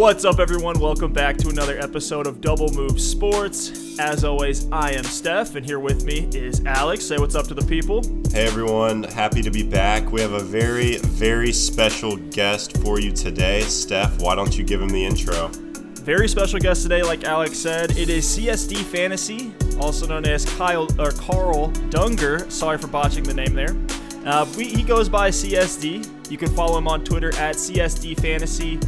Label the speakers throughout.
Speaker 1: What's up, everyone? Welcome back to another episode of Double Move Sports. As always, I am Steph, and here with me is Alex. Say what's up to the people.
Speaker 2: Hey everyone, happy to be back. We have a very, very special guest for you today. Steph, why don't you give him the intro?
Speaker 1: Very special guest today, like Alex said. It is CSD Fantasy, also known as Kyle or Carl Dunger. Sorry for botching the name there. Uh, we, he goes by CSD. You can follow him on Twitter at CSD Fantasy.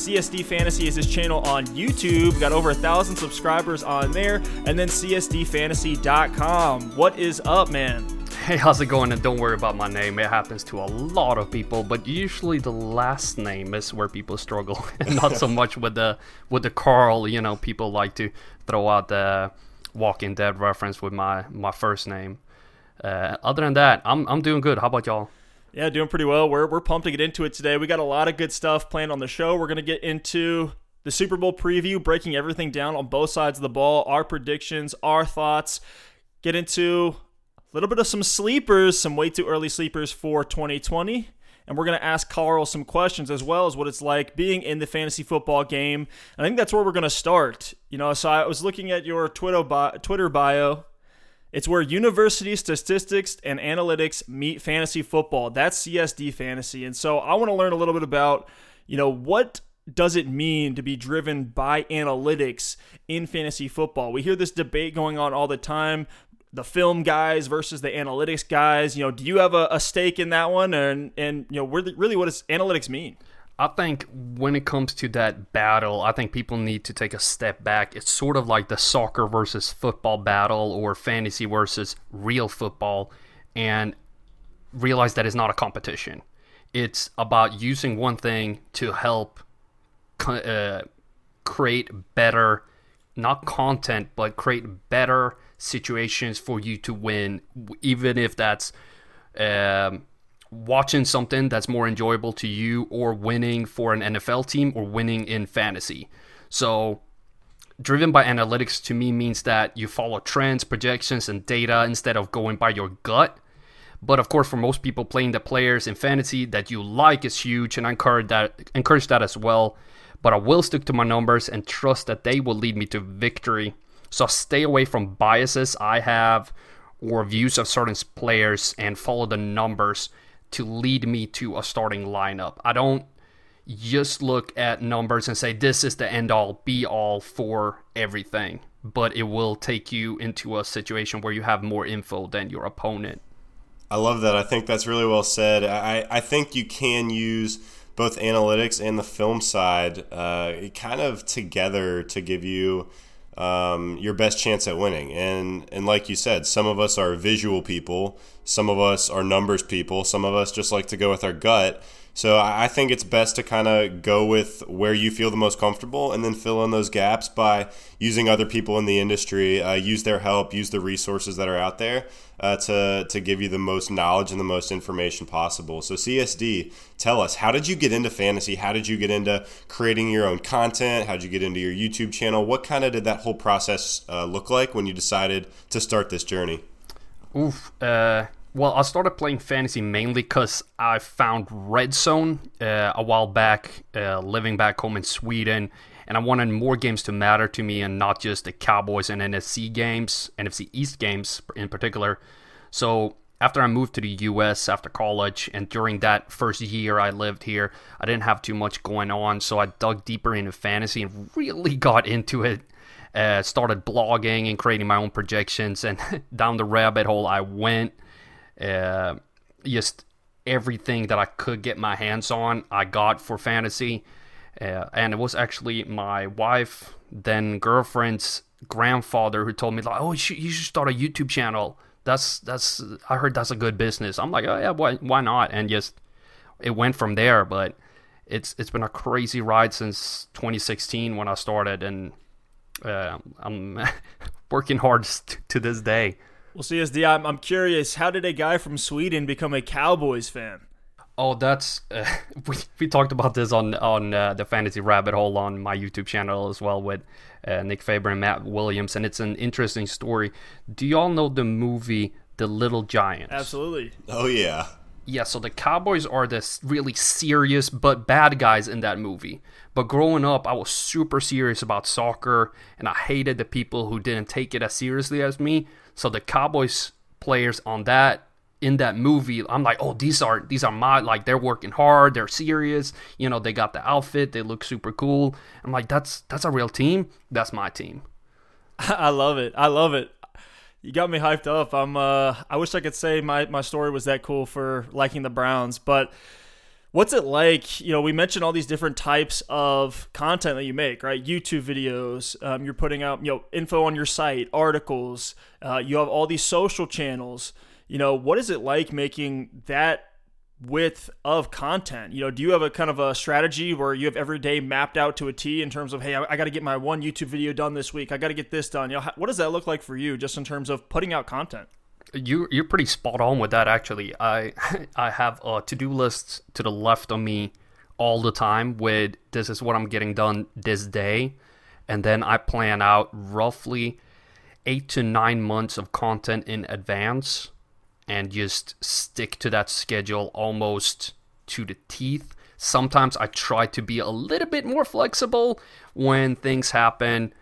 Speaker 1: CSD Fantasy is his channel on YouTube. Got over a thousand subscribers on there. And then CSDFantasy.com. What is up, man?
Speaker 3: Hey, how's it going? And don't worry about my name. It happens to a lot of people, but usually the last name is where people struggle, and not so much with the with the Carl. You know, people like to throw out the Walking Dead reference with my my first name. Uh, other than that, I'm I'm doing good. How about y'all?
Speaker 1: Yeah, doing pretty well. We're, we're pumped to get into it today. We got a lot of good stuff planned on the show. We're going to get into the Super Bowl preview, breaking everything down on both sides of the ball, our predictions, our thoughts, get into a little bit of some sleepers, some way too early sleepers for 2020. And we're going to ask Carl some questions as well as what it's like being in the fantasy football game. And I think that's where we're going to start. You know, so I was looking at your Twitter bio, Twitter bio it's where university statistics and analytics meet fantasy football. That's CSD fantasy. And so I want to learn a little bit about, you know, what does it mean to be driven by analytics in fantasy football? We hear this debate going on all the time the film guys versus the analytics guys. You know, do you have a, a stake in that one? And, and you know, really, really what does analytics mean?
Speaker 3: I think when it comes to that battle, I think people need to take a step back. It's sort of like the soccer versus football battle or fantasy versus real football and realize that it's not a competition. It's about using one thing to help uh, create better, not content, but create better situations for you to win, even if that's. Um, watching something that's more enjoyable to you or winning for an NFL team or winning in fantasy. So, driven by analytics to me means that you follow trends, projections, and data instead of going by your gut. But of course, for most people, playing the players in fantasy that you like is huge, and I encourage that, encourage that as well. But I will stick to my numbers and trust that they will lead me to victory. So stay away from biases I have or views of certain players and follow the numbers to lead me to a starting lineup. I don't just look at numbers and say this is the end all be all for everything, but it will take you into a situation where you have more info than your opponent.
Speaker 2: I love that. I think that's really well said. I, I think you can use both analytics and the film side uh, kind of together to give you um, your best chance at winning. And and like you said, some of us are visual people, some of us are numbers people, some of us just like to go with our gut. So I think it's best to kind of go with where you feel the most comfortable and then fill in those gaps by using other people in the industry, uh, use their help, use the resources that are out there uh, to, to give you the most knowledge and the most information possible. So, CSD, tell us, how did you get into fantasy? How did you get into creating your own content? How did you get into your YouTube channel? What kind of did that whole process uh, look like when you decided to start this journey?
Speaker 3: Oof. Uh, well, I started playing fantasy mainly because I found Red Zone uh, a while back, uh, living back home in Sweden, and I wanted more games to matter to me and not just the Cowboys and NFC games, NFC East games in particular. So after I moved to the US after college, and during that first year I lived here, I didn't have too much going on, so I dug deeper into fantasy and really got into it. Uh, started blogging and creating my own projections, and down the rabbit hole I went uh, just everything that I could get my hands on, I got for fantasy. Uh, and it was actually my wife, then girlfriend's grandfather, who told me like, "Oh, you should, you should start a YouTube channel. That's that's I heard that's a good business." I'm like, "Oh yeah, why why not?" And just it went from there. But it's it's been a crazy ride since 2016 when I started, and uh, I'm working hard to this day.
Speaker 1: Well, CSD, I'm, I'm curious, how did a guy from Sweden become a Cowboys fan?
Speaker 3: Oh, that's uh, we, we talked about this on on uh, the fantasy rabbit hole on my YouTube channel as well with uh, Nick Faber and Matt Williams, and it's an interesting story. Do y'all know the movie The Little Giants?
Speaker 1: Absolutely.
Speaker 2: Oh yeah.
Speaker 3: Yeah, so the Cowboys are the really serious but bad guys in that movie. But growing up, I was super serious about soccer, and I hated the people who didn't take it as seriously as me. So the Cowboys players on that in that movie, I'm like, oh, these are these are my like they're working hard, they're serious. You know, they got the outfit, they look super cool. I'm like, that's that's a real team. That's my team.
Speaker 1: I love it. I love it. You got me hyped up. I'm. Uh, I wish I could say my my story was that cool for liking the Browns, but what's it like? You know, we mentioned all these different types of content that you make, right? YouTube videos. Um, you're putting out, you know, info on your site, articles. Uh, you have all these social channels. You know, what is it like making that width of content? You know, do you have a kind of a strategy where you have every day mapped out to a T in terms of, hey, I, I got to get my one YouTube video done this week. I got to get this done. You know, how, what does that look like for you, just in terms of putting out content?
Speaker 3: You you're pretty spot on with that. Actually, I I have a to do list to the left of me all the time with this is what I'm getting done this day, and then I plan out roughly eight to nine months of content in advance and just stick to that schedule almost to the teeth. Sometimes I try to be a little bit more flexible when things happen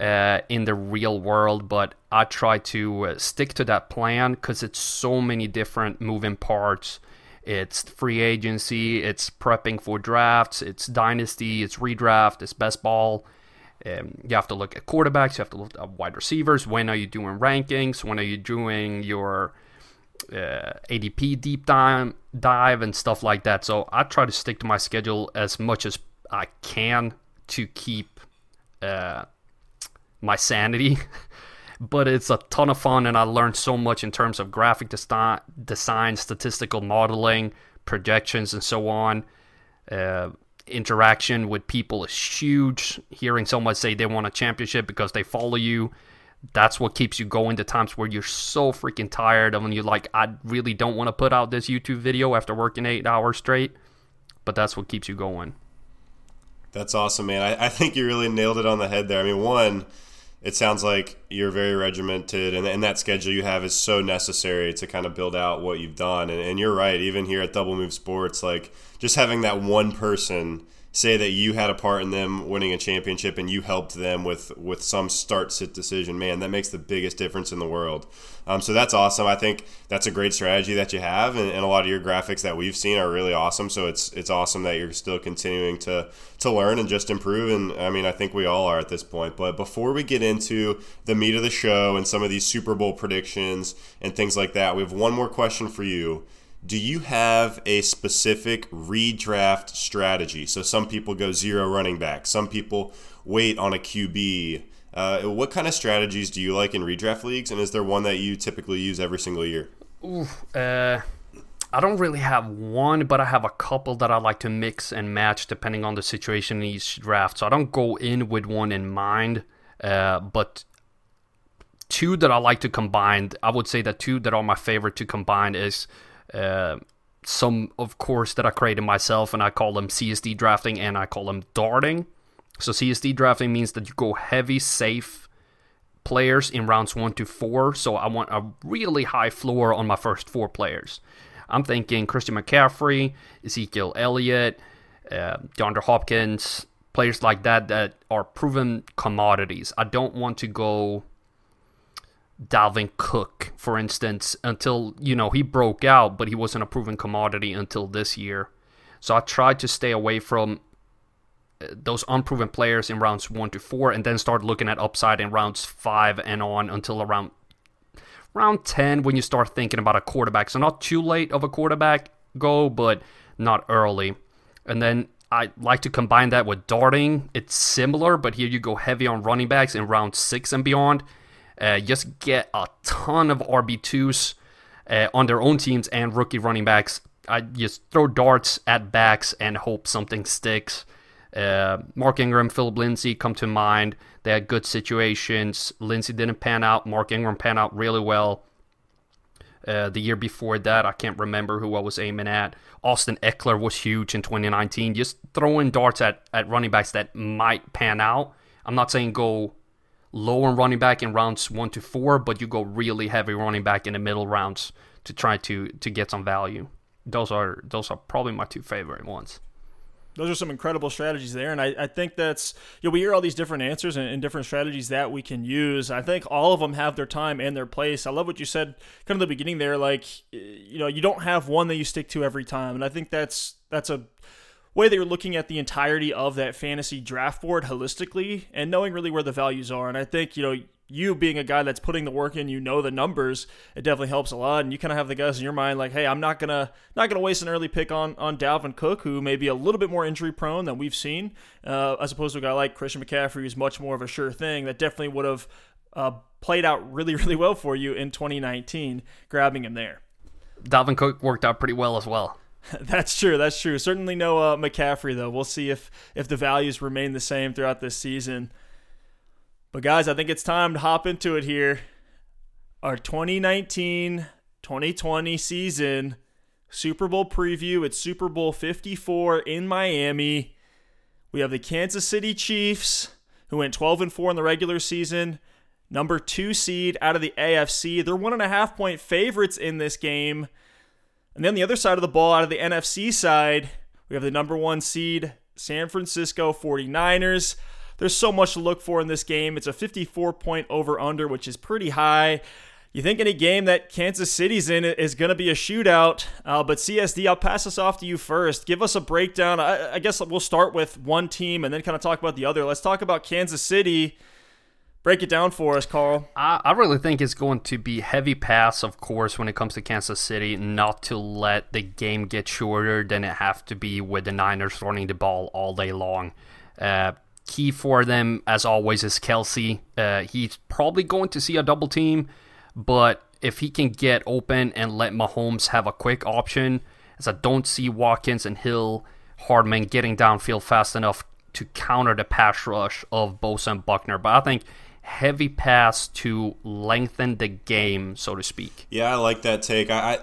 Speaker 3: uh, in the real world, but I try to uh, stick to that plan because it's so many different moving parts. It's free agency, it's prepping for drafts, it's dynasty, it's redraft, it's best ball. Um, you have to look at quarterbacks, you have to look at wide receivers. When are you doing rankings? When are you doing your uh, ADP deep dive, dive and stuff like that. So I try to stick to my schedule as much as I can to keep uh, my sanity. but it's a ton of fun, and I learned so much in terms of graphic design, design statistical modeling, projections, and so on. Uh, interaction with people is huge. Hearing someone say they want a championship because they follow you that's what keeps you going to times where you're so freaking tired and when you're like i really don't want to put out this youtube video after working eight hours straight. But that's what keeps you going.
Speaker 2: That's awesome man. I, I think you really nailed it on the head there. I mean one it sounds like you're very regimented and, and that schedule you have is so necessary to kind of build out what you've done. And, and you're right even here at double move sports like just having that one person say that you had a part in them winning a championship and you helped them with with some start sit decision man that makes the biggest difference in the world. Um, so that's awesome. I think that's a great strategy that you have and, and, a lot of your graphics that we've seen are really awesome. So it's it's awesome that you're still continuing to to learn and just improve. And i mean i think we all are at this point. But before we get into the meat of the show and some of these super bowl predictions and things like that we have one more question for you do you have a specific redraft strategy? So some people go zero running back, some people wait on a QB. Uh, what kind of strategies do you like in redraft leagues, and is there one that you typically use every single year?
Speaker 3: Ooh, uh, I don't really have one, but I have a couple that I like to mix and match depending on the situation in each draft. So I don't go in with one in mind, uh, but two that I like to combine. I would say that two that are my favorite to combine is uh, some, of course, that I created myself, and I call them CSD drafting and I call them darting. So CSD drafting means that you go heavy, safe players in rounds one to four. So I want a really high floor on my first four players. I'm thinking Christian McCaffrey, Ezekiel Elliott, uh, DeAndre Hopkins, players like that that are proven commodities. I don't want to go Dalvin Cook, for instance, until, you know, he broke out, but he wasn't a proven commodity until this year. So I tried to stay away from uh, those unproven players in rounds one to four and then start looking at upside in rounds five and on until around round 10 when you start thinking about a quarterback. So not too late of a quarterback go, but not early. And then I like to combine that with darting. It's similar, but here you go heavy on running backs in round six and beyond uh, just get a ton of RB2s uh, on their own teams and rookie running backs. I just throw darts at backs and hope something sticks. Uh, Mark Ingram, Philip Lindsay come to mind. They had good situations. Lindsay didn't pan out. Mark Ingram pan out really well. Uh, the year before that, I can't remember who I was aiming at. Austin Ekeler was huge in 2019. Just throwing darts at, at running backs that might pan out. I'm not saying go low on running back in rounds one to four, but you go really heavy running back in the middle rounds to try to to get some value. those are those are probably my two favorite ones
Speaker 1: those are some incredible strategies there. And I, I think that's, you know, we hear all these different answers and, and, different strategies that we can use. I think all of them have their time and their place. I love what you said kind of the beginning there. Like, you know, you don't have one that you stick to every time. And I think that's, that's a, way you're looking at the entirety of that fantasy draft board holistically and knowing really where the values are. And I think, you know, you being a guy that's putting the work in, you know the numbers, it definitely helps a lot. And you kind of have the guys in your mind like, hey, I'm not gonna not gonna waste an early pick on on Dalvin Cook, who may be a little bit more injury prone than we've seen, uh, as opposed to a guy like Christian McCaffrey, who's much more of a sure thing. That definitely would have uh, played out really really well for you in 2019, grabbing him there.
Speaker 3: Dalvin Cook worked out pretty well as well.
Speaker 1: That's true. That's true. Certainly no uh, McCaffrey though. We'll see if if the values remain the same throughout this season. But guys, I think it's time to hop into it here. Our 2019 2020 season Super Bowl preview. It's Super Bowl 54 in Miami. We have the Kansas City Chiefs, who went 12 and 4 in the regular season, number two seed out of the AFC. They're one and a half point favorites in this game. And then the other side of the ball, out of the NFC side, we have the number one seed, San Francisco 49ers. There's so much to look for in this game. It's a 54 point over under, which is pretty high. You think any game that Kansas City's in is going to be a shootout, uh, but CSD, I'll pass this off to you first. Give us a breakdown. I, I guess we'll start with one team and then kind of talk about the other. Let's talk about Kansas City. Break it down for us, Carl.
Speaker 3: I, I really think it's going to be heavy pass, of course, when it comes to Kansas City, not to let the game get shorter than it have to be with the Niners running the ball all day long. Uh, Key for them, as always, is Kelce. Uh, he's probably going to see a double team, but if he can get open and let Mahomes have a quick option, as I don't see Watkins and Hill, Hardman getting downfield fast enough to counter the pass rush of Bosa and Buckner. But I think heavy pass to lengthen the game, so to speak.
Speaker 2: Yeah, I like that take. I, I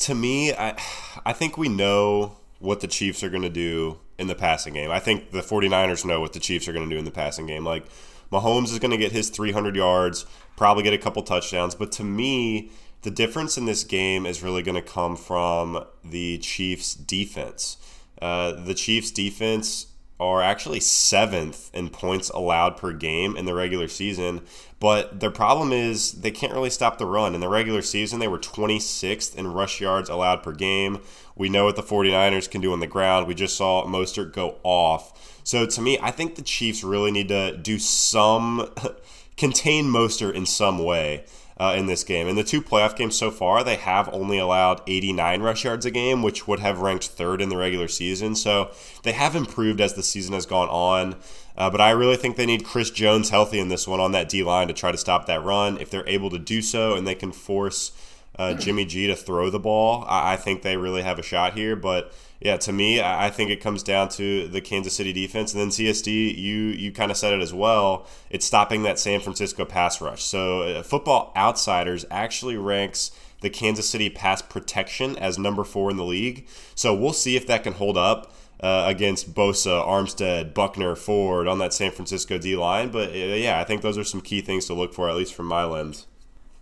Speaker 2: to me, I I think we know what the Chiefs are going to do in the passing game. I think the 49ers know what the Chiefs are going to do in the passing game. Like Mahomes is going to get his 300 yards, probably get a couple touchdowns, but to me, the difference in this game is really going to come from the Chiefs' defense. Uh, the Chiefs' defense are actually seventh in points allowed per game in the regular season. But their problem is they can't really stop the run. In the regular season, they were 26th in rush yards allowed per game. We know what the 49ers can do on the ground. We just saw Mostert go off. So to me, I think the Chiefs really need to do some contain Mostert in some way uh, in this game. In the two playoff games so far, they have only allowed 89 rush yards a game, which would have ranked third in the regular season. So they have improved as the season has gone on. Uh, but I really think they need Chris Jones healthy in this one on that D line to try to stop that run. If they're able to do so and they can force uh, Jimmy G to throw the ball, I, I think they really have a shot here. But yeah, to me, I think it comes down to the Kansas City defense, and then CSD. You you kind of said it as well. It's stopping that San Francisco pass rush. So uh, Football Outsiders actually ranks the Kansas City pass protection as number four in the league. So we'll see if that can hold up. Uh, against Bosa, Armstead, Buckner, Ford on that San Francisco D line. But uh, yeah, I think those are some key things to look for, at least from my lens.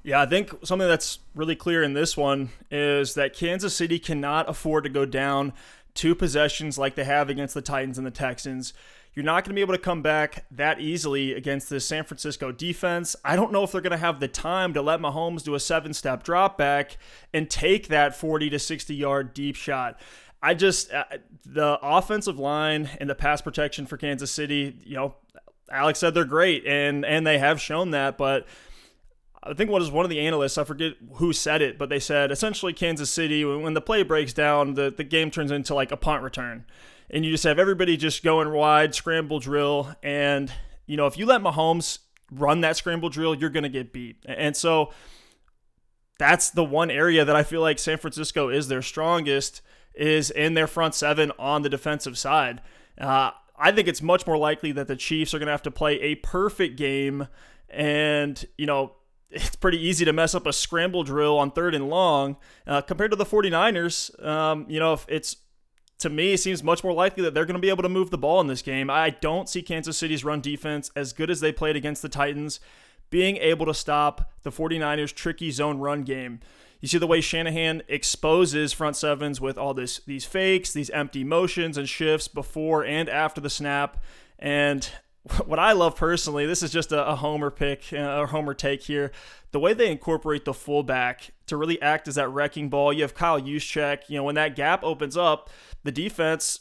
Speaker 1: Yeah, I think something that's really clear in this one is that Kansas City cannot afford to go down two possessions like they have against the Titans and the Texans. You're not going to be able to come back that easily against the San Francisco defense. I don't know if they're going to have the time to let Mahomes do a seven step drop back and take that 40 to 60 yard deep shot. I just, uh, the offensive line and the pass protection for Kansas City, you know, Alex said they're great, and and they have shown that, but I think what is one of the analysts, I forget who said it, but they said essentially Kansas City, when the play breaks down, the, the game turns into like a punt return. And you just have everybody just going wide, scramble drill. And, you know, if you let Mahomes run that scramble drill, you're going to get beat. And so that's the one area that I feel like San Francisco is their strongest is in their front seven on the defensive side. Uh, I think it's much more likely that the Chiefs are going to have to play a perfect game and, you know, it's pretty easy to mess up a scramble drill on third and long uh, compared to the 49ers. Um, you know, if it's to me, it seems much more likely that they're going to be able to move the ball in this game. I don't see Kansas City's run defense as good as they played against the Titans being able to stop the 49ers' tricky zone run game. You see the way Shanahan exposes front sevens with all this these fakes, these empty motions and shifts before and after the snap. And what I love personally, this is just a, a homer pick, uh, a homer take here. The way they incorporate the fullback to really act as that wrecking ball. You have Kyle Juszczyk. You know, when that gap opens up, the defense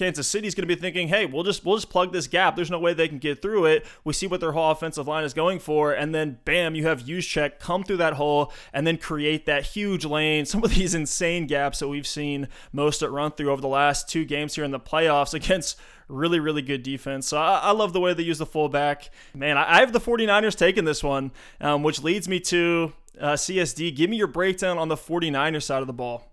Speaker 1: Kansas City's going to be thinking, "Hey, we'll just we'll just plug this gap. There's no way they can get through it. We see what their whole offensive line is going for, and then bam, you have Juszczyk come through that hole and then create that huge lane. Some of these insane gaps that we've seen Mostert run through over the last two games here in the playoffs against really, really good defense. So I, I love the way they use the fullback. Man, I, I have the 49ers taking this one, um, which leads me to uh, CSD. Give me your breakdown on the 49ers side of the ball.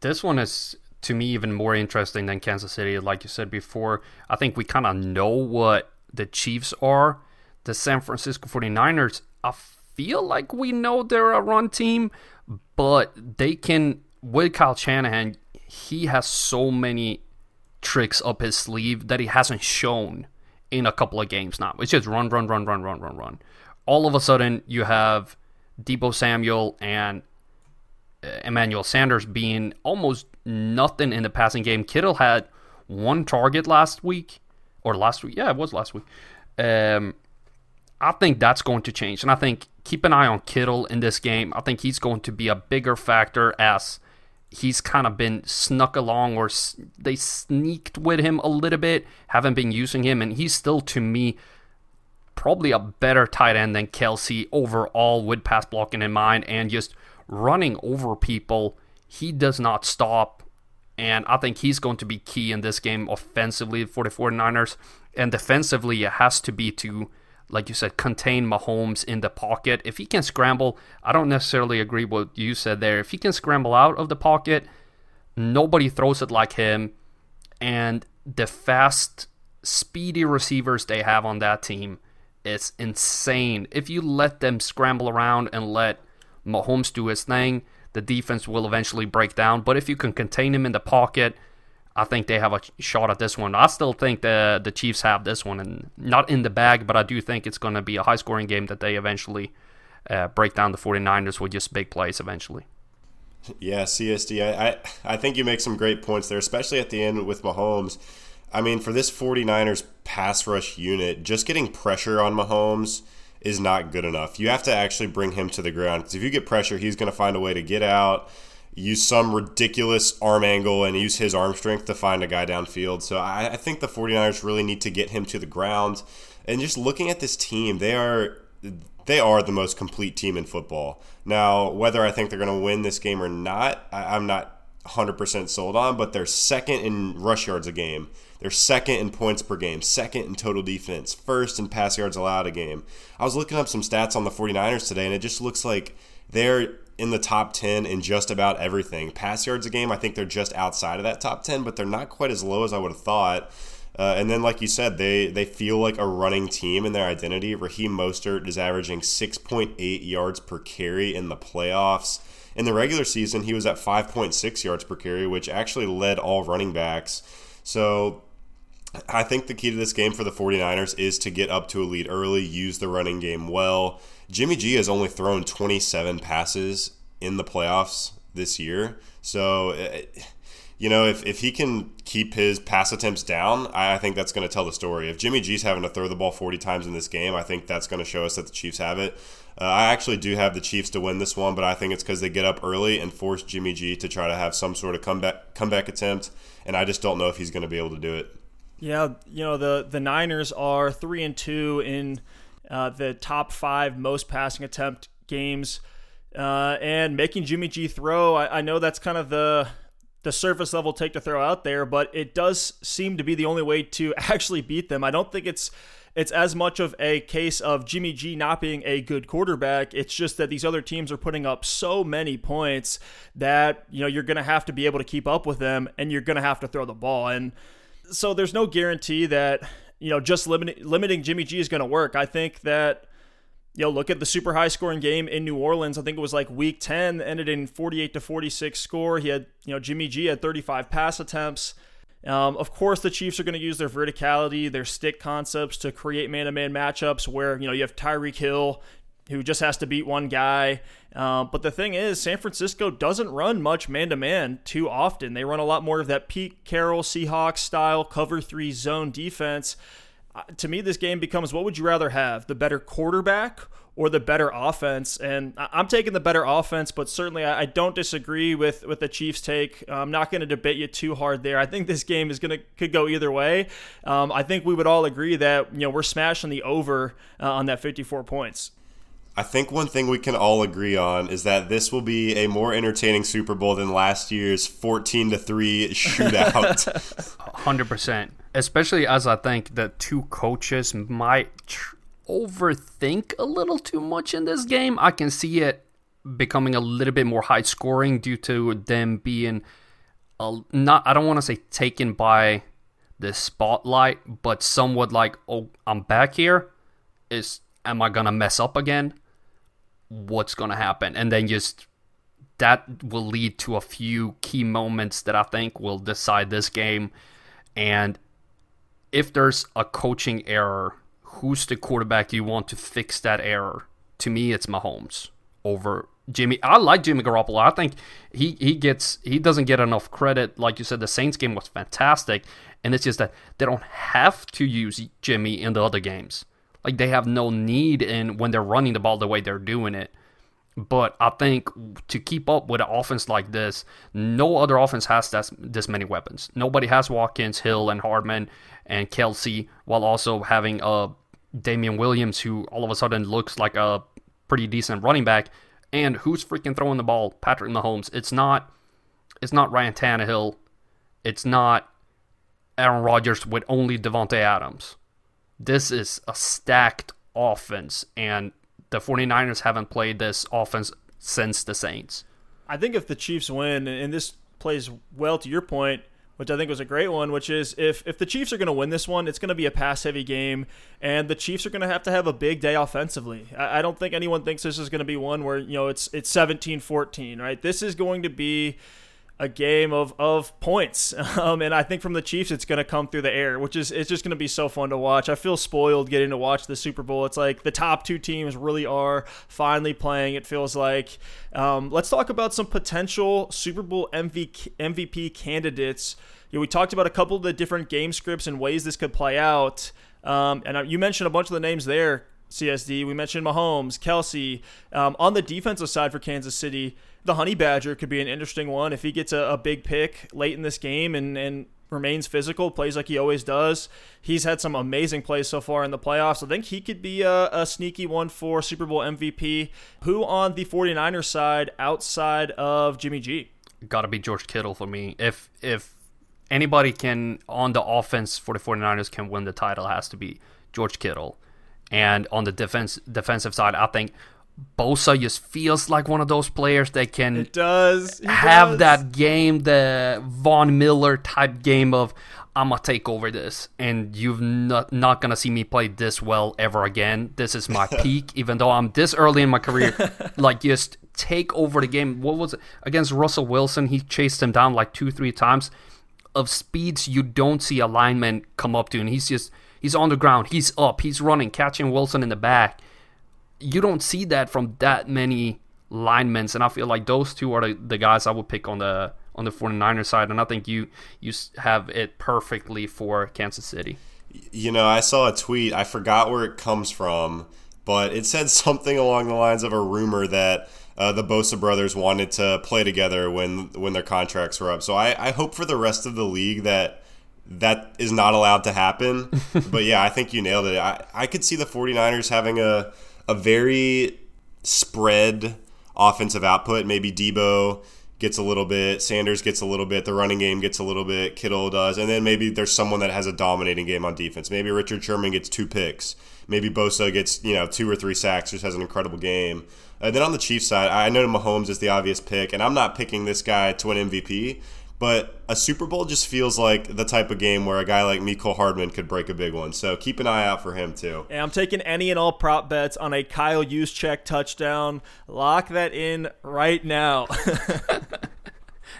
Speaker 3: This one is to me even more interesting than Kansas City. Like you said before, I think we kind of know what the Chiefs are. The San Francisco 49ers, I feel like we know they're a run team, but they can, with Kyle Shanahan, he has so many tricks up his sleeve that he hasn't shown in a couple of games now. It's just run, run, run, run, run, run, run. All of a sudden, you have Deebo Samuel and uh, Emmanuel Sanders being almost nothing in the passing game. Kittle had one target last week, or last week. Yeah, it was last week. Um, I think that's going to change, and I think keep an eye on Kittle in this game. I think he's going to be a bigger factor as he's kind of been snuck along, or they sneaked with him a little bit, haven't been using him, and he's still to me probably a better tight end than Kelce overall with pass blocking in mind and just running over people. He does not stop. And I think he's going to be key in this game offensively for the 49ers. And defensively, it has to be to, like you said, contain Mahomes in the pocket. If he can scramble, I don't necessarily agree with what you said there. If he can scramble out of the pocket, nobody throws it like him. And the fast, speedy receivers they have on that team, it's insane. If you let them scramble around and let Mahomes do his thing, the defense will eventually break down. But if you can contain him in the pocket, I think they have a shot at this one. I still think the the Chiefs have this one, and not in the bag, but I do think it's going to be a high scoring game that they eventually uh, break down the 49ers with just big plays eventually.
Speaker 2: Yeah, CSD. I, I I think you make some great points there, especially at the end with Mahomes. I mean, for this 49ers pass rush unit, just getting pressure on Mahomes – is not good enough. You have to actually bring him to the ground because if you get pressure, he's going to find a way to get out, use some ridiculous arm angle, and use his arm strength to find a guy downfield. So I, I think the 49ers really need to get him to the ground. And just looking at this team, they are they are the most complete team in football. Now, whether I think they're going to win this game or not, I, I'm not 100% sold on, but they're second in rush yards a game. They're second in points per game, second in total defense, first in pass yards allowed a game. I was looking up some stats on the 49ers today, and it just looks like they're in the top 10 in just about everything. Pass yards a game, I think they're just outside of that top 10, but they're not quite as low as I would have thought. Uh, and then, like you said, they, they feel like a running team in their identity. Raheem Mostert is averaging 6.8 yards per carry in the playoffs. In the regular season, he was at 5.6 yards per carry, which actually led all running backs. So I think the key to this game for the 49ers is to get up to a lead early, use the running game well. Jimmy G has only thrown 27 passes in the playoffs this year. So, eh, you know, if, if he can keep his pass attempts down, I, think that's going to tell the story. If Jimmy G's having to throw the ball 40 times in this game, I think that's going to show us that the Chiefs have it. Uh, I actually do have the Chiefs to win this one, but I think it's because they get up early and force Jimmy G to try to have some sort of comeback comeback attempt, and I just don't know if he's going to be able to do it.
Speaker 1: Yeah, you know the the Niners are three and two in uh, the top five most passing attempt games, uh, and making Jimmy G throw. I, I know that's kind of the the surface level take to throw out there, but it does seem to be the only way to actually beat them. I don't think it's it's as much of a case of Jimmy G not being a good quarterback. It's just that these other teams are putting up so many points that you know you're going to have to be able to keep up with them, and you're going to have to throw the ball. And so there's no guarantee that you know just limiting limiting Jimmy G is going to work. I think that you know look at the super high scoring game in New Orleans. I think it was like week 10 ended in 48 to 46 score. He had you know Jimmy G had 35 pass attempts. Um, of course, the Chiefs are going to use their verticality, their stick concepts to create man-to-man matchups where you know you have Tyreek Hill who just has to beat one guy. Um, but the thing is, San Francisco doesn't run much man to man too often. They run a lot more of that Pete Carroll Seahawks style cover three zone defense. Uh, to me, this game becomes what would you rather have? The better quarterback or the better offense? And I'm taking the better offense, but certainly I don't disagree with, with the Chiefs' take. I'm not going to debate you too hard there. I think this game is going to could go either way. Um, I think we would all agree that you know we're smashing the over uh, on that 54 points.
Speaker 2: I think one thing we can all agree on is that this will be a more entertaining Super Bowl than last year's 14 to 3 shootout.
Speaker 3: 100%. Especially as I think the two coaches might tr- overthink a little too much in this game. I can see it becoming a little bit more high scoring due to them being not I don't want to say taken by the spotlight, but somewhat like, "Oh, I'm back here." Is am I going to mess up again? What's going to happen. And then just that will lead to a few key moments that I think will decide this game. And if there's a coaching error, who's the quarterback you want to fix that error? To me, it's Mahomes over Jimmy. I like Jimmy Garoppolo. I think he he gets he doesn't get enough credit. Like you said, the Saints game was fantastic, and it's just that they don't have to use Jimmy in the other games. Like they have no need in when they're running the ball the way they're doing it. But I think to keep up with an offense like this, no other offense has this, this many weapons. Nobody has Watkins, Hill, and Hardman and Kelce, while also having a uh, Damien Williams, who all of a sudden looks like a pretty decent running back. And who's freaking throwing the ball? Patrick Mahomes. It's not. It's not Ryan Tannehill. It's not Aaron Rodgers with only Davante Adams. This is a stacked offense, and the 49ers haven't played this offense since the Saints.
Speaker 1: I think if the Chiefs win, and this plays well to your point, which I think was a great one, which is if, if the Chiefs are going to win this one, it's going to be a pass heavy game, and the Chiefs are going to have to have a big day offensively. I, I don't think anyone thinks this is going to be one where, you know, it's it's 17 14, right? This is going to be a game of, of points. Um, and I think from the Chiefs, it's going to come through the air, which is it's just going to be so fun to watch. I feel spoiled getting to watch the Super Bowl. It's like the top two teams really are finally playing. It feels like. Um, let's talk about some potential Super Bowl MVP, MVP candidates. You know, we talked about a couple of the different game scripts and ways this could play out. Um, and you mentioned a bunch of the names there. CSD. We mentioned Mahomes, Kelce. Um, on the defensive side for Kansas City, the Honey Badger could be an interesting one if he gets a, a big pick late in this game and, and remains physical, plays like he always does. He's had some amazing plays so far in the playoffs. I think he could be a, a, sneaky one for Super Bowl MVP. Who on the 49ers side outside of Jimmy G?
Speaker 3: Got to be George Kittle for me. If if anybody can on the offense for the 49ers can win the title has to be George Kittle. And on the defense defensive side, I think Bosa just feels like one of those players that can
Speaker 1: it does
Speaker 3: he have does. that game, the Von Miller type game of I'm gonna take over this, and you've not not gonna see me play this well ever again. This is my peak, even though I'm this early in my career. like just take over the game. What was it against Russell Wilson? He chased him down like two, three times of speeds you don't see a lineman come up to, and he's just he's on the ground, he's up, he's running, catching Wilson in the back you don't see that from that many linemen, and I feel like those two are the, the guys I would pick on the on the 49ers side, and I think you you have it perfectly for Kansas City.
Speaker 2: You know, I saw a tweet. I forgot where it comes from, but it said something along the lines of a rumor that uh, the Bosa brothers wanted to play together when when their contracts were up. So I, I hope for the rest of the league that that is not allowed to happen. but yeah, I think you nailed it. I, I could see the 49ers having a a very spread offensive output. Maybe Deebo gets a little bit, Sanders gets a little bit, the running game gets a little bit, Kittle does, and then maybe there's someone that has a dominating game on defense. Maybe Richard Sherman gets two picks. Maybe Bosa gets you know two or three sacks, just has an incredible game. And then on the Chiefs side, I know Mahomes is the obvious pick, and I'm not picking this guy to win MVP. But a Super Bowl just feels like the type of game where a guy like Mecole Hardman could break a big one. So keep an eye out for him too.
Speaker 1: Yeah, I'm taking any and all prop bets on a Kyle Juszczyk touchdown. Lock that in right now.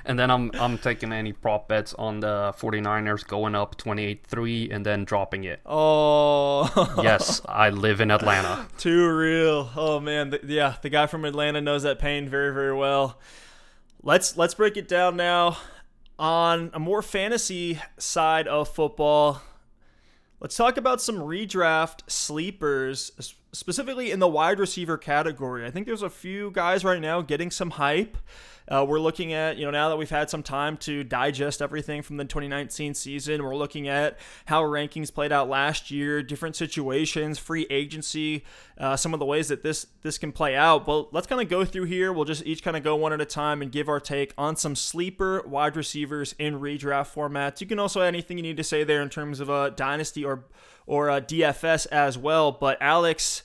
Speaker 3: And then I'm I'm taking any prop bets on the 49ers going up 28-3 and then dropping it.
Speaker 1: Oh,
Speaker 3: Yes, I live in Atlanta.
Speaker 1: too real. Oh man, the, yeah, the guy from Atlanta knows that pain very, very well. Let's let's break it down now on a more fantasy side of football. Let's talk about some redraft sleepers, specifically in the wide receiver category. I think there's a few guys right now getting some hype. Uh, we're looking at, you know, now that we've had some time to digest everything from the 2019 season, we're looking at how rankings played out last year, different situations, free agency, uh, some of the ways that this this can play out. But let's kind of go through here. We'll just each kind of go one at a time and give our take on some sleeper wide receivers in redraft formats. You can also add anything you need to say there in terms of a dynasty or or DFS as well. But Alex,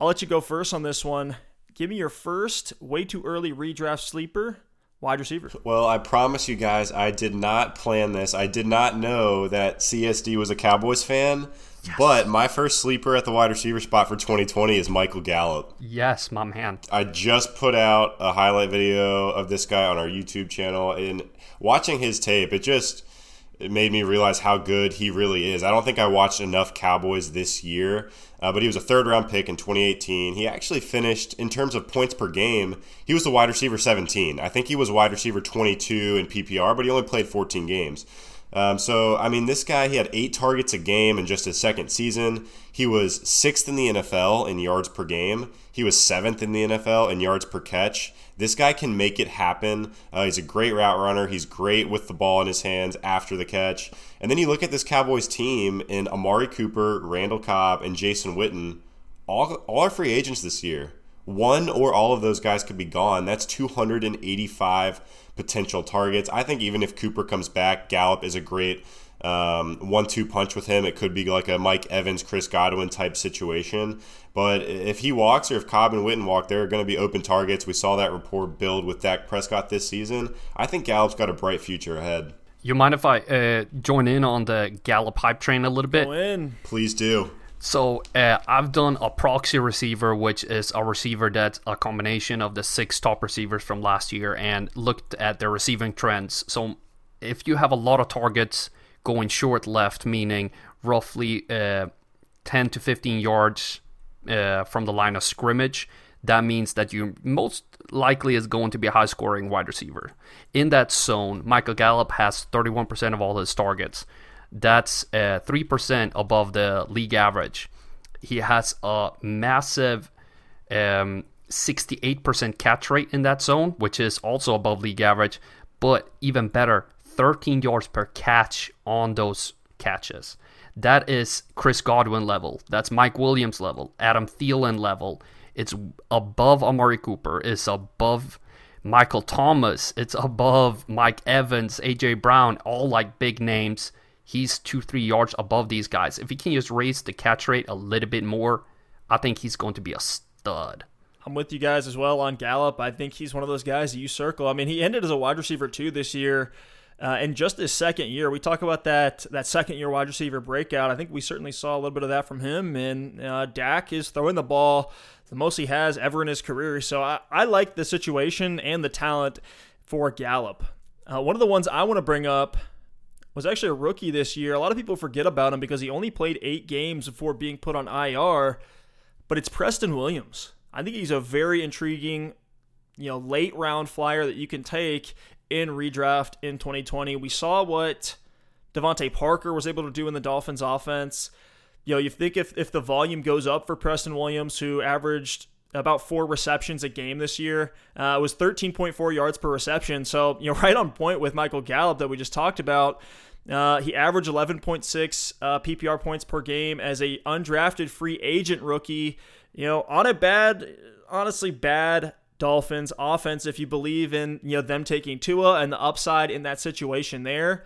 Speaker 1: I'll let you go first on this one. Give me your first way too early redraft sleeper wide receiver.
Speaker 2: Well, I promise you guys, I did not plan this. I did not know that CSD was a Cowboys fan. But my first sleeper at the wide receiver spot for 2020 is Michael Gallup.
Speaker 3: Yes, my man.
Speaker 2: I just put out a highlight video of this guy on our YouTube channel, and watching his tape, it just it made me realize how good he really is. I don't think I watched enough Cowboys this year, uh, but he was a third round pick in 2018. He actually finished in terms of points per game. He was the wide receiver 17. I think he was wide receiver 22 in PPR, but he only played 14 games. Um, so, I mean, this guy, he had eight targets a game in just his second season. He was sixth in the NFL in yards per game. He was seventh in the NFL in yards per catch. This guy can make it happen. Uh, he's a great route runner. He's great with the ball in his hands after the catch. And then you look at this Cowboys team in Amari Cooper, Randall Cobb, and Jason Witten. All, all are free agents this year. One or all of those guys could be gone. That's 285 potential targets. I think even if Cooper comes back, Gallup is a great um, one-two punch with him. It could be like a Mike Evans, Chris Godwin type situation. But if he walks or if Cobb and Witten walk, there are going to be open targets. We saw that rapport build with Dak Prescott this season. I think Gallup's got a bright future ahead.
Speaker 3: You mind if I uh, join in on the Gallup hype train a little bit?
Speaker 1: Win.
Speaker 2: Please do.
Speaker 3: So uh, I've done a proxy receiver, which is a receiver that's a combination of the six top receivers from last year, and looked at their receiving trends. So if you have a lot of targets going short left, meaning roughly uh, 10 to 15 yards uh, from the line of scrimmage, that means that you most likely is going to be a high scoring wide receiver. In that zone, Michael Gallup has 31% of all his targets. That's uh, 3% above the league average. He has a massive um, 68% catch rate in that zone, which is also above league average, but even better, 13 yards per catch on those catches. That is Chris Godwin level. That's Mike Williams level. Adam Thielen level. It's above Amari Cooper. It's above Michael Thomas. It's above Mike Evans, AJ Brown, all like big names. He's two, three yards above these guys. If he can just raise the catch rate a little bit more, I think he's going to be a stud.
Speaker 1: I'm with you guys as well on Gallup. I think he's one of those guys that you circle. I mean, he ended as a wide receiver too this year. Uh, in just his second year, we talk about that that second year wide receiver breakout. I think we certainly saw a little bit of that from him. And uh, Dak is throwing the ball the most he has ever in his career. So I, I like the situation and the talent for Gallup. Uh, one of the ones I want to bring up was actually a rookie this year. A lot of people forget about him because he only played eight games before being put on IR. But it's Preston Williams. I think he's a very intriguing, you know, late round flyer that you can take in redraft in 2020. We saw what DeVante Parker was able to do in the Dolphins offense. You know, you think if, if the volume goes up for Preston Williams, who averaged about four receptions a game this year, uh, it was 13.4 yards per reception. So, you know, right on point with Michael Gallup that we just talked about. Uh, he averaged 11.6 uh, PPR points per game as a undrafted free agent rookie. You know, on a bad, honestly bad Dolphins offense, if you believe in you know them taking Tua and the upside in that situation there.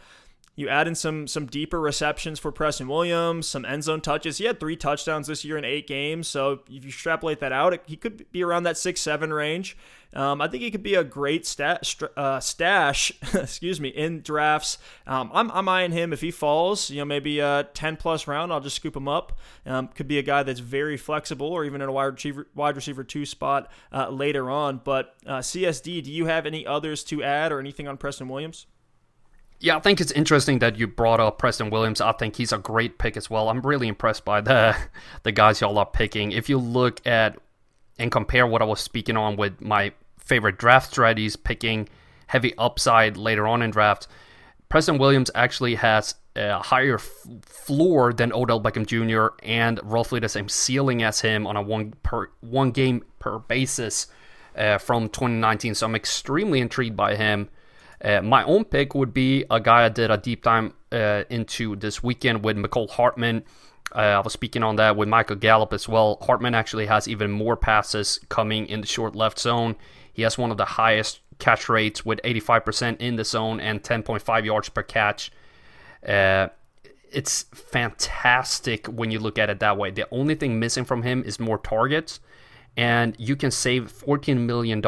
Speaker 1: You add in some some deeper receptions for Preston Williams, some end zone touches. He had three touchdowns this year in eight games. So if you extrapolate that out, he could be around that six seven range. Um, I think he could be a great stat, uh, stash, excuse me, in drafts. Um, I'm, I'm eyeing him if he falls, you know, maybe a 10 plus round. I'll just scoop him up. Um, could be a guy that's very flexible, or even in a wide receiver, wide receiver two spot uh, later on. But uh, CSD, do you have any others to add or anything on Preston Williams?
Speaker 3: Yeah, I think it's interesting that you brought up Preston Williams. I think he's a great pick as well. I'm really impressed by the the guys y'all are picking. If you look at and compare what I was speaking on with my favorite draft strategies, picking heavy upside later on in draft, Preston Williams actually has a higher f- floor than Odell Beckham Jr. and roughly the same ceiling as him on a one per one game per basis uh, from 2019. So I'm extremely intrigued by him. Uh, my own pick would be a guy I did a deep dive uh, into this weekend with Mecole Hardman. Uh, I was speaking on that with Michael Gallup as well. Hartman actually has even more passes coming in the short left zone. He has one of the highest catch rates with 85% in the zone and 10.5 yards per catch. Uh, it's fantastic when you look at it that way. The only thing missing from him is more targets, and you can save $14 million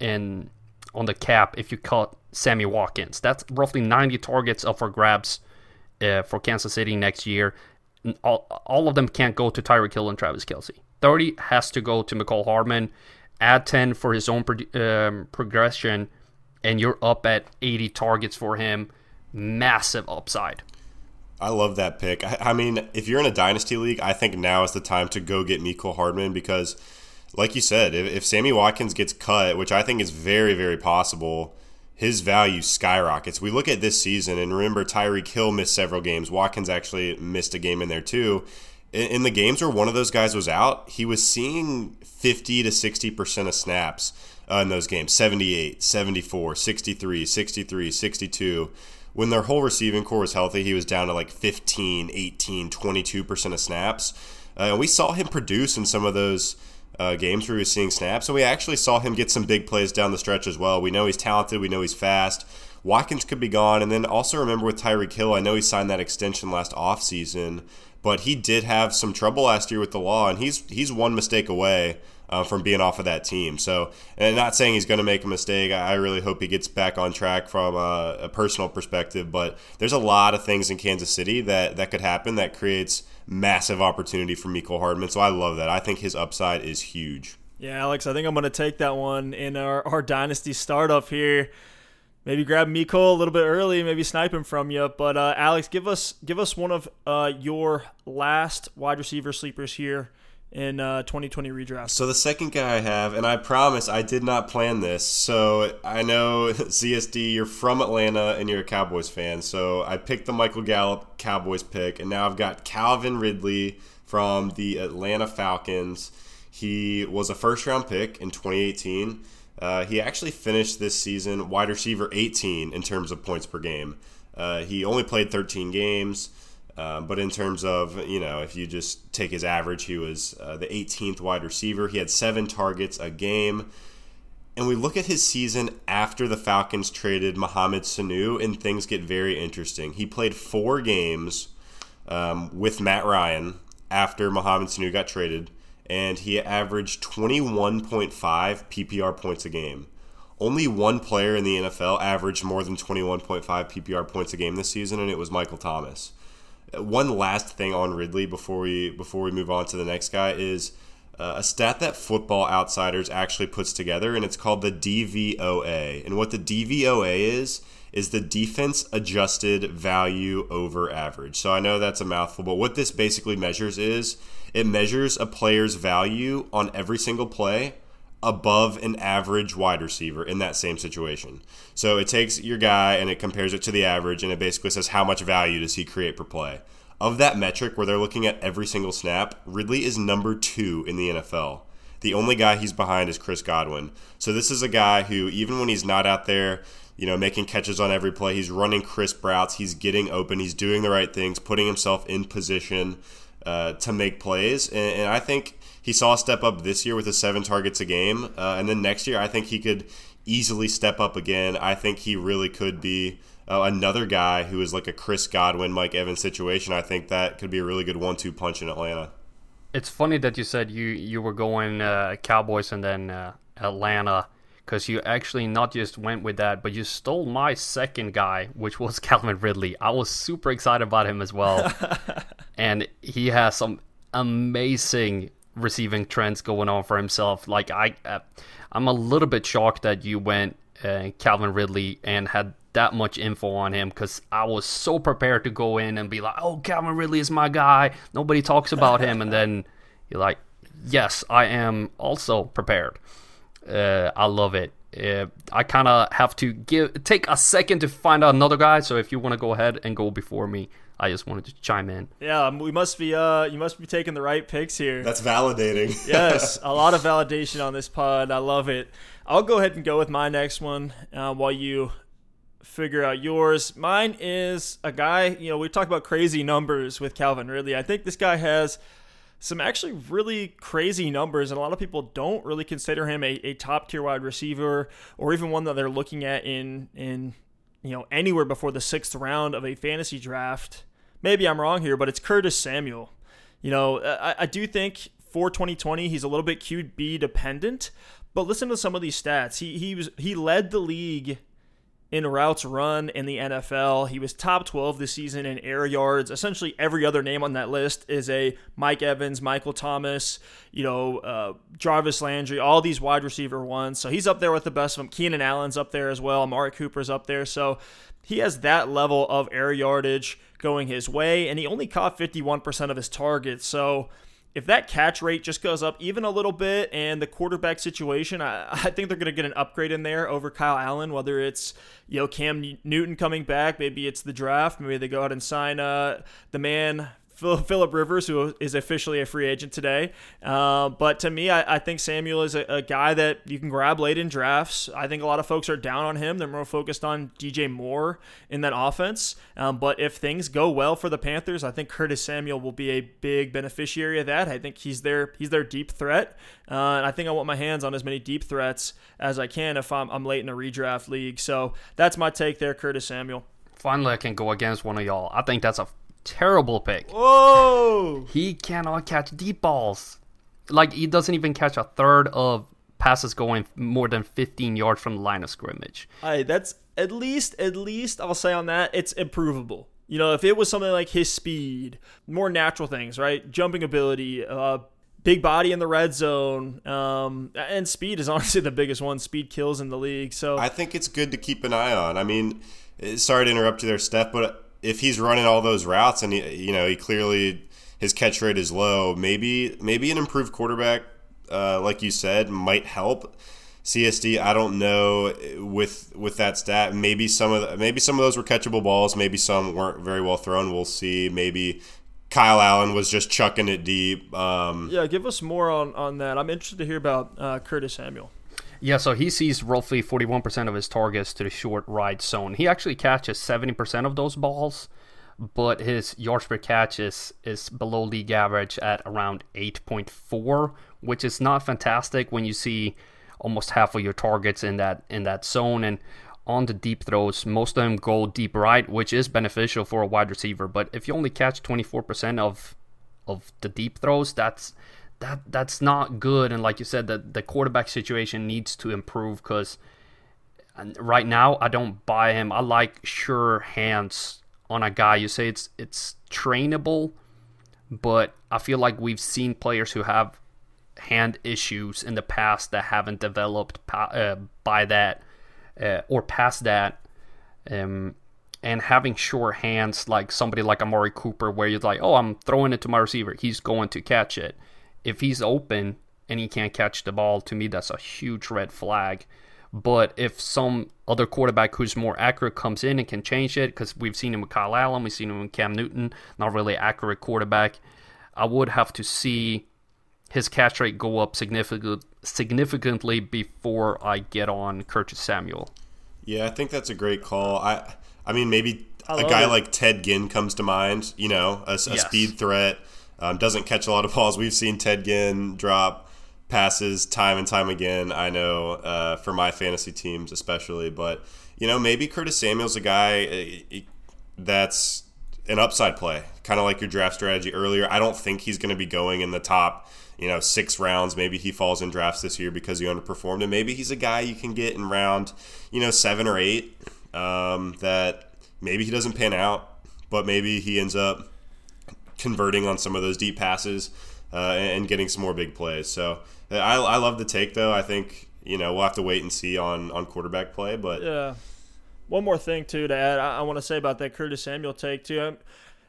Speaker 3: in on the cap if you cut Sammy Watkins. That's roughly 90 targets up for grabs uh, for Kansas City next year. All, all of them can't go to Tyreek Hill and Travis Kelce. 30 has to go to Mecole Hardman. Add 10 for his own pro- um, progression, and you're up at 80 targets for him. Massive upside.
Speaker 2: I love that pick. I, I mean, if you're in a dynasty league, I think now is the time to go get Mecole Hardman because – like you said, if, if Sammy Watkins gets cut, which I think is very, very possible, his value skyrockets. We look at this season, and remember, Tyreek Hill missed several games. Watkins actually missed a game in there, too. In, the games where one of those guys was out, he was seeing 50 to 60% of snaps uh, in those games 78, 74, 63, 63, 62 when their whole receiving corps was healthy, he was down to like 15, 18, 22% of snaps. Uh, and we saw him produce in some of those uh, games where he was seeing snaps. And we actually saw him get some big plays down the stretch as well. We know he's talented. We know he's fast. Watkins could be gone. And then also remember with Tyreek Hill, I know he signed that extension last offseason, but he did have some trouble last year with the law, and he's he's one mistake away uh, from being off of that team. So, and not saying he's going to make a mistake. I really hope he gets back on track from a, a personal perspective. But there's a lot of things in Kansas City that that could happen that creates – massive opportunity for Mecole Hardman. So I love that. I think his upside is huge.
Speaker 1: Yeah, Alex, I think I'm going to take that one in our, our dynasty startup here. Maybe grab Miko a little bit early, maybe snipe him from you. But uh, Alex, give us give us one of uh, your last wide receiver sleepers here in uh, 2020 redraft.
Speaker 2: So the second guy I have, and I promise I did not plan this. So I know CSD, you're from Atlanta and you're a Cowboys fan. So I picked the Michael Gallup Cowboys pick, and now I've got Calvin Ridley from the Atlanta Falcons. He was a first round pick in 2018. Uh, he actually finished this season wide receiver 18 in terms of points per game. Uh, he only played 13 games. Um, but in terms of, you know, if you just take his average, he was uh, the 18th wide receiver. He had seven targets a game. And we look at his season after the Falcons traded Mohamed Sanu, and things get very interesting. He played four games um, with Matt Ryan after Mohamed Sanu got traded, and he averaged 21.5 PPR points a game. Only one player in the NFL averaged more than 21.5 PPR points a game this season, and it was Michael Thomas one last thing on Ridley before we before we move on to the next guy is uh, a stat that Football Outsiders actually puts together, and it's called the DVOA. And what the DVOA is is the defense adjusted value over average. So I know that's a mouthful, but what this basically measures is it measures a player's value on every single play above an average wide receiver in that same situation. So it takes your guy and it compares it to the average and it basically says how much value does he create per play. Of that metric where they're looking at every single snap, Ridley is number 2 in the NFL. The only guy he's behind is Chris Godwin. So this is a guy who even when he's not out there, you know, making catches on every play, he's running crisp routes, he's getting open, he's doing the right things, putting himself in position uh, to make plays. And, and I think he saw a step up this year with his seven targets a game, uh, and then next year I think he could easily step up again. I think he really could be uh, another guy who is like a Chris Godwin, Mike Evans situation. I think that could be a really good one-two punch in Atlanta.
Speaker 3: It's funny that you said you you were going uh, Cowboys and then uh, Atlanta because you actually not just went with that, but you stole my second guy, which was Calvin Ridley. I was super excited about him as well, and he has some amazing receiving trends going on for himself. Like I, uh, I'm a little bit shocked that you went uh, Calvin Ridley and had that much info on him because I was so prepared to go in and be like, "Oh, Calvin Ridley is my guy." Nobody talks about him, and then you're like, "Yes, I am also prepared." Uh, I love it. Uh, I kind of have to give take a second to find out another guy. So if you want to go ahead and go before me, I just wanted to chime in.
Speaker 1: Yeah, we must be uh you must be taking the right picks here.
Speaker 2: That's validating.
Speaker 1: yes, a lot of validation on this pod. I love it. I'll go ahead and go with my next one uh, while you figure out yours. Mine is a guy, you know, we talk about crazy numbers with Calvin Ridley. I think this guy has some actually really crazy numbers, and a lot of people don't really consider him a, a top tier wide receiver or even one that they're looking at in in you know anywhere before the sixth round of a fantasy draft. Maybe I'm wrong here, but it's Curtis Samuel. You know, I, I do think for 2020 he's a little bit QB dependent, but listen to some of these stats. He he was he led the league in routes run in the NFL. He was top 12 this season in air yards. Essentially, every other name on that list is a Mike Evans, Michael Thomas, you know, uh, Jarvis Landry, all these wide receiver ones. So he's up there with the best of them. Keenan Allen's up there as well. Amari Cooper's up there. So he has that level of air yardage going his way, and he only caught 51% of his targets. So if that catch rate just goes up even a little bit and the quarterback situation, I, I think they're going to get an upgrade in there over Kyle Allen, whether it's, you know, Cam Newton coming back, maybe it's the draft, maybe they go out and sign uh, the man Philip Rivers, who is officially a free agent today. Uh, but to me, I, I think Samuel is a, a, guy that you can grab late in drafts. I think a lot of folks are down on him. They're more focused on DJ Moore in that offense. Um, but if things go well for the Panthers, I think Curtis Samuel will be a big beneficiary of that. I think he's their he's their deep threat, uh, and I think I want my hands on as many deep threats as I can if I'm, I'm late in a redraft league. So that's my take there, Curtis Samuel.
Speaker 3: Finally, I can go against one of y'all. I think that's a terrible pick.
Speaker 1: Whoa!
Speaker 3: He cannot catch deep balls. Like he doesn't even catch a third of passes going more than 15 yards from the line of scrimmage.
Speaker 1: Hey, that's at least at least I'll say on that it's improvable. You know, if it was something like his speed, more natural things, right? Jumping ability, uh, big body in the red zone, um, and speed is honestly the biggest one. Speed kills in the league. So
Speaker 2: I think it's good to keep an eye on. I mean, sorry to interrupt you there, Steph, but if he's running all those routes and he, you know he clearly his catch rate is low, maybe maybe an improved quarterback, uh, like you said, might help. CSD, I don't know with with that stat. Maybe some of the, maybe some of those were catchable balls. Maybe some weren't very well thrown. We'll see. Maybe Kyle Allen was just chucking it deep. Um,
Speaker 1: yeah, give us more on on that. I'm interested to hear about uh, Curtis Samuel.
Speaker 3: Yeah, so he sees roughly 41% of his targets to the short right zone. He actually catches 70% of those balls, but his yards per catch is, is below league average at around 8.4, which is not fantastic when you see almost half of your targets in that in that zone and on the deep throws, most of them go deep right, which is beneficial for a wide receiver. But if you only catch 24% of of the deep throws, that's that that's not good. And like you said, the the quarterback situation needs to improve because right now I don't buy him. I like sure hands on a guy. You say it's it's trainable, but I feel like we've seen players who have hand issues in the past that haven't developed uh, by that uh, or past that. Um, and having sure hands like somebody like Amari Cooper, where you're like, oh, I'm throwing it to my receiver, he's going to catch it if he's open and he can't catch the ball, to me, that's a huge red flag. But if some other quarterback who's more accurate comes in and can change it, because we've seen him with Kyle Allen, we've seen him with Cam Newton, not really accurate quarterback, I would have to see his catch rate go up significant, significantly before I get on Curtis Samuel.
Speaker 2: Yeah, I think that's a great call. I I mean, maybe a guy it. like Ted Ginn comes to mind. You know, a, a yes. speed threat um, doesn't catch a lot of balls. We've seen Ted Ginn drop passes time and time again. I know uh, for my fantasy teams especially, but you know maybe Curtis Samuel's a guy uh, that's an upside play, kind of like your draft strategy earlier. I don't think he's going to be going in the top, you know, six rounds. Maybe he falls in drafts this year because he underperformed, and maybe he's a guy you can get in round, you know, seven or eight. Um, that maybe he doesn't pan out, but maybe he ends up converting on some of those deep passes uh, and getting some more big plays. So I, I love the take though. I think you know we'll have to wait and see on on quarterback play, but
Speaker 1: yeah. One more thing too to add, I, I want to say about that Curtis Samuel take too. I'm,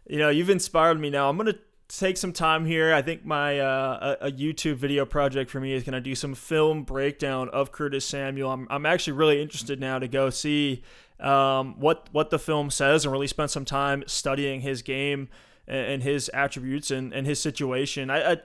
Speaker 1: you know, you've inspired me now. I'm gonna take some time here. I think my uh, a, a, YouTube video project for me is going to do some film breakdown of Curtis Samuel. I'm, I'm actually really interested now to go see um, what what the film says and really spend some time studying his game and, his attributes and, and his situation. I,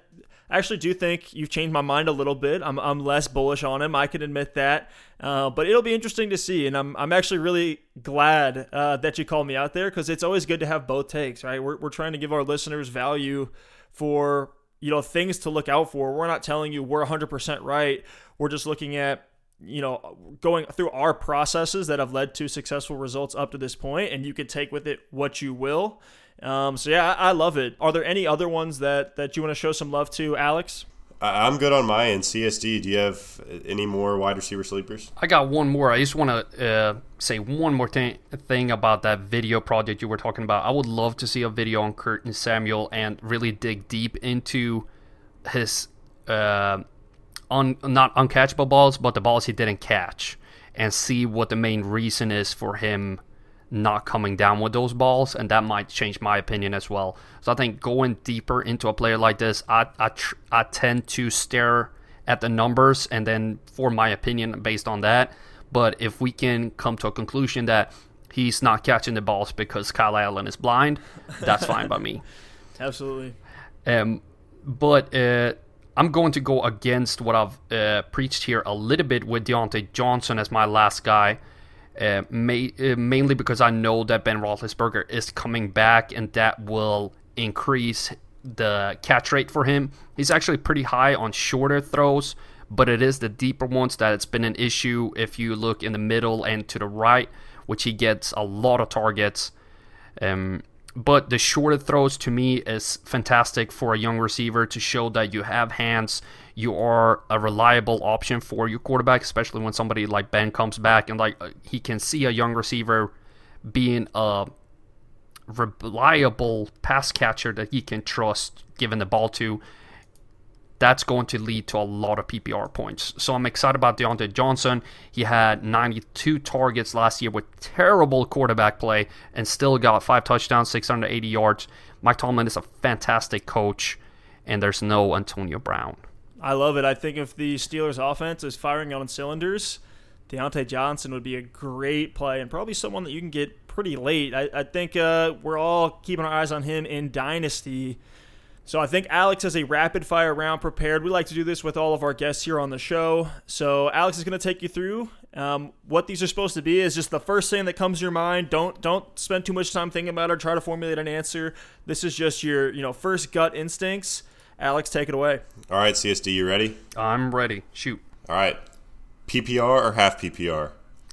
Speaker 1: I actually do think you've changed my mind a little bit. I'm, I'm less bullish on him. I can admit that. Uh, but it'll be interesting to see. And I'm, I'm actually really glad uh, that you called me out there because it's always good to have both takes, right? We're, we're trying to give our listeners value for, you know, things to look out for. We're not telling you we're 100% right. We're just looking at, you know, going through our processes that have led to successful results up to this point, and you can take with it what you will. Um, so yeah, I, I, love it. Are there any other ones that that you want to show some love to, Alex?
Speaker 2: I'm good on my end. CSD, do you have any more wide receiver sleepers?
Speaker 3: I got one more. I just want to uh, say one more thing, thing about that video project you were talking about. I would love to see a video on Curtis Samuel and really dig deep into his uh, un, not uncatchable balls, but the balls he didn't catch, and see what the main reason is for him not coming down with those balls, and that might change my opinion as well. So I think going deeper into a player like this, I I, tr- I tend to stare at the numbers and then form my opinion based on that. But if we can come to a conclusion that he's not catching the balls because Kyle Allen is blind, that's fine by me.
Speaker 1: Absolutely.
Speaker 3: Um, but uh, I'm going to go against what I've uh, preached here a little bit with Diontae Johnson as my last guy. Uh, may, uh, mainly because I know that Ben Roethlisberger is coming back, and that will increase the catch rate for him. He's actually pretty high on shorter throws, but it is the deeper ones that it's been an issue. If you look in the middle and to the right, which he gets a lot of targets. Um, but the shorter throws to me is fantastic for a young receiver to show that you have hands, you are a reliable option for your quarterback, especially when somebody like Ben comes back and like uh, he can see a young receiver being a reliable pass catcher that he can trust giving the ball to. That's going to lead to a lot of PPR points. So I'm excited about Diontae Johnson. He had 92 targets last year with terrible quarterback play and still got five touchdowns, 680 yards. Mike Tomlin is a fantastic coach, and there's no Antonio Brown.
Speaker 1: I love it. I think if the Steelers' offense is firing on cylinders, Diontae Johnson would be a great play and probably someone that you can get pretty late. I, I think uh, we're all keeping our eyes on him in Dynasty. So I think Alex has a rapid fire round prepared. We like to do this with all of our guests here on the show. So Alex is going to take you through um, what these are supposed to be. Is just the first thing that comes to your mind. Don't don't spend too much time thinking about it or try to formulate an answer. This is just your you know first gut instincts Alex, take it away.
Speaker 2: All right, CSD, you ready?
Speaker 3: I'm ready. Shoot.
Speaker 2: All right. PPR or half PPR?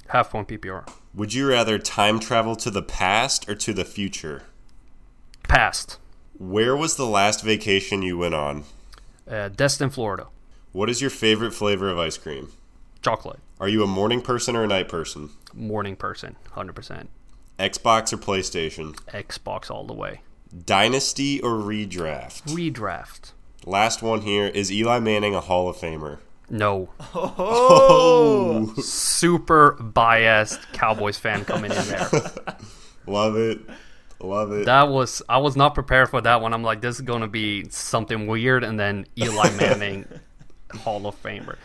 Speaker 3: Half point PPR.
Speaker 2: Would you rather time travel to the past or to the future?
Speaker 3: Past.
Speaker 2: Where was the last vacation you went on?
Speaker 3: Uh, Destin, Florida.
Speaker 2: What is your favorite flavor of ice cream?
Speaker 3: Chocolate.
Speaker 2: Are you a morning person or a night person?
Speaker 3: Morning person, 100%.
Speaker 2: Xbox or PlayStation?
Speaker 3: Xbox all the way.
Speaker 2: Dynasty or redraft?
Speaker 3: Redraft.
Speaker 2: Last one here. Is Eli Manning a Hall of Famer?
Speaker 3: No.
Speaker 1: Oh,
Speaker 3: super biased Cowboys fan coming in there.
Speaker 2: Love it. Love it.
Speaker 3: That was I was not prepared for that one. I'm like, this is gonna be something weird, and then Eli Manning, Hall of Famer.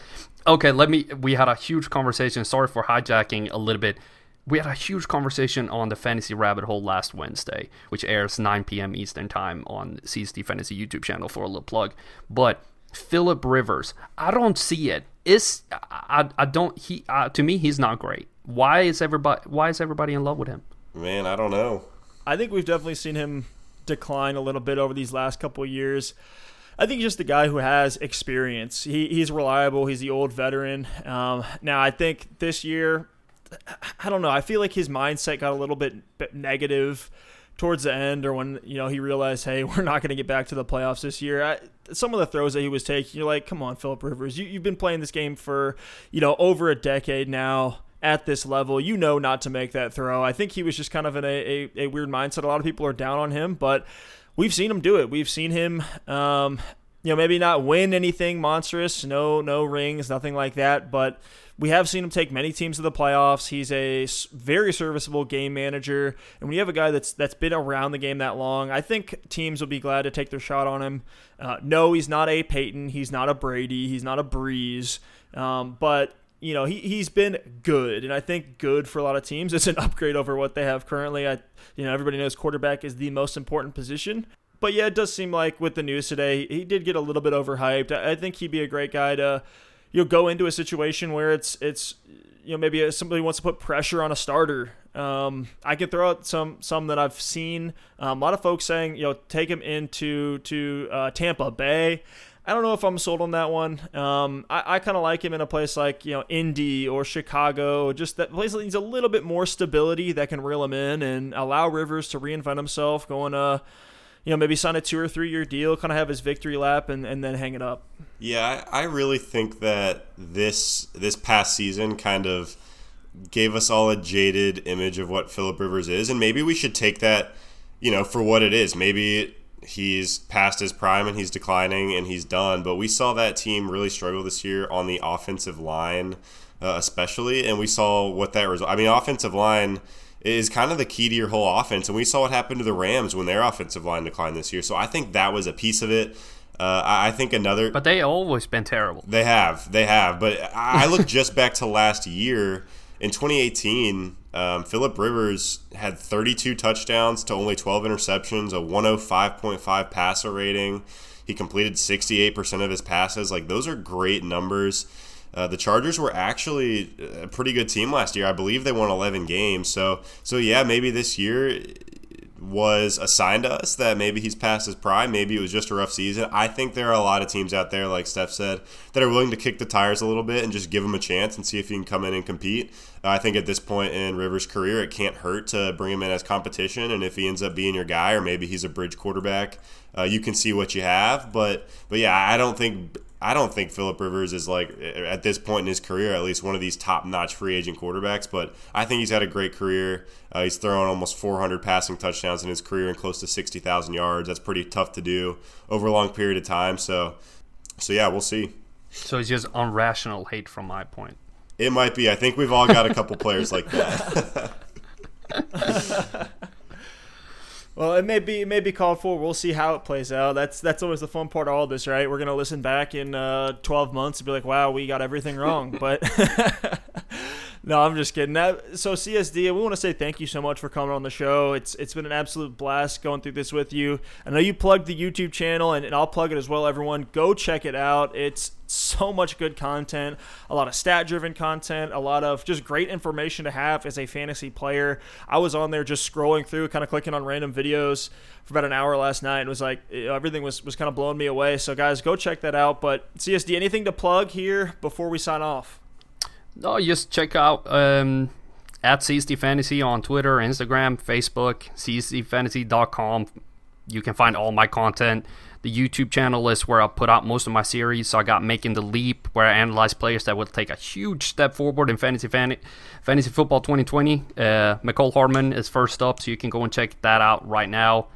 Speaker 3: Okay, let me. We had a huge conversation. Sorry for hijacking a little bit we had a huge conversation on the Fantasy Rabbit Hole last Wednesday, which airs 9 p.m. Eastern Time on CSD Fantasy YouTube channel for a little plug. But Philip Rivers, I don't see it. Is I, I don't he uh, to me he's not great. Why is everybody Why is everybody in love with him?
Speaker 2: Man, I don't know.
Speaker 1: I think we've definitely seen him decline a little bit over these last couple of years. I think he's just a guy who has experience. He, he's reliable. He's the old veteran. Um, now, I think this year, I don't know. I feel like his mindset got a little bit, negative towards the end, or when you know he realized, hey, we're not going to get back to the playoffs this year. I, some of the throws that he was taking, you're like, come on, Philip Rivers, you, you've been playing this game for you know over a decade now at this level, you know not to make that throw. I think he was just kind of in a, a, a weird mindset. A lot of people are down on him, but we've seen him do it. We've seen him, um, you know, maybe not win anything monstrous, no no rings, nothing like that, but we have seen him take many teams to the playoffs. He's a very serviceable game manager, and when you have a guy that's that's been around the game that long, I think teams will be glad to take their shot on him. Uh, no, he's not a Peyton, he's not a Brady, he's not a Brees, um, but you know, he, he's been good. And I think good for a lot of teams. It's an upgrade over what they have currently. I, you know, everybody knows quarterback is the most important position. But yeah, it does seem like with the news today, he did get a little bit overhyped. I think he'd be a great guy to, you know, go into a situation where it's, it's, you know, maybe somebody wants to put pressure on a starter. Um, I can throw out some some that I've seen. Um, a lot of folks saying, you know, take him into to uh, Tampa Bay. I don't know if I'm sold on that one. Um, I, I kind of like him in a place like you know Indy or Chicago, just that place that needs a little bit more stability that can reel him in and allow Rivers to reinvent himself, going to you know maybe sign a two or three year deal, kind of have his victory lap, and, and then hang it up.
Speaker 2: Yeah, I, I really think that this this past season kind of gave us all a jaded image of what Philip Rivers is, and maybe we should take that you know for what it is. Maybe he's past his prime and he's declining and he's done. But we saw that team really struggle this year on the offensive line, uh, especially, and we saw what that result. I mean, offensive line is kind of the key to your whole offense, and we saw what happened to the Rams when their offensive line declined this year. So I think that was a piece of it. Uh, I think another,
Speaker 3: but they always been terrible.
Speaker 2: They have, they have. But I look just back to last year in 2018 um, Philip Rivers had 32 touchdowns to only 12 interceptions, a 105.5 passer rating. He completed 68% of his passes. Like those are great numbers. Uh, the Chargers were actually a pretty good team last year. I believe they won 11 games. So, so yeah, maybe this year was assigned to us that maybe he's past his prime. Maybe it was just a rough season. I think there are a lot of teams out there, like Steph said, that are willing to kick the tires a little bit and just give him a chance and see if he can come in and compete. Uh, I think at this point in Rivers' career, it can't hurt to bring him in as competition. And if he ends up being your guy, or maybe he's a bridge quarterback, uh, you can see what you have. But but yeah, I don't think I don't think Philip Rivers is like at this point in his career at least one of these top-notch free agent quarterbacks. But I think he's had a great career. Uh, he's thrown almost 400 passing touchdowns in his career and close to 60,000 yards. That's pretty tough to do over a long period of time. So, so yeah, we'll see.
Speaker 3: So it's just irrational hate from my point.
Speaker 2: It might be. I think we've all got a couple players like that.
Speaker 1: Well, it may be it may be called for. We'll see how it plays out. That's that's always the fun part of all this, right? We're gonna listen back in uh, 12 months and be like, "Wow, we got everything wrong." but no, I'm just kidding. That, so CSD, we want to say thank you so much for coming on the show. It's it's been an absolute blast going through this with you. I know you plugged the YouTube channel, and, and I'll plug it as well. Everyone, go check it out. It's so much good content, a lot of stat driven content, a lot of just great information to have as a fantasy player. I was on there just scrolling through, kind of clicking on random videos for about an hour last night and was like, everything was, was kind of blowing me away. So, guys, go check that out. But, CSD, anything to plug here before we sign off?
Speaker 3: No, just check out um, at CSD Fantasy on Twitter, Instagram, Facebook, csdfantasy.com. You can find all my content the YouTube channel is where I put out most of my series. So I got Making the Leap, where I analyze players that will take a huge step forward in fantasy fan- fantasy football 2020. Uh, Mecole Hardman is first up, so you can go and check that out right now.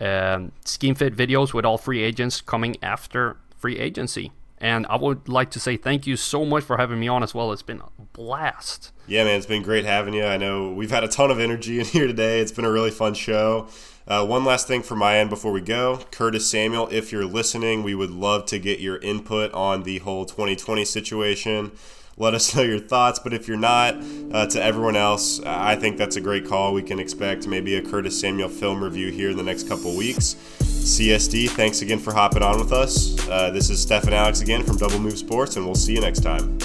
Speaker 3: Um, scheme fit videos with all free agents coming after free agency. And I would like to say thank you so much for having me on as well. It's been a blast.
Speaker 2: Yeah, man, it's been great having you. I know we've had a ton of energy in here today. It's been a really fun show. Uh, one last thing from my end before we go Curtis Samuel, if you're listening, we would love to get your input on the whole 2020 situation. Let us know your thoughts, but if you're not, uh, to everyone else, I think that's a great call. We can expect maybe a Curtis Samuel film review here in the next couple weeks. CSD, thanks again for hopping on with us. Uh, this is Steph and Alex again from Double Move Sports, and we'll see you next time.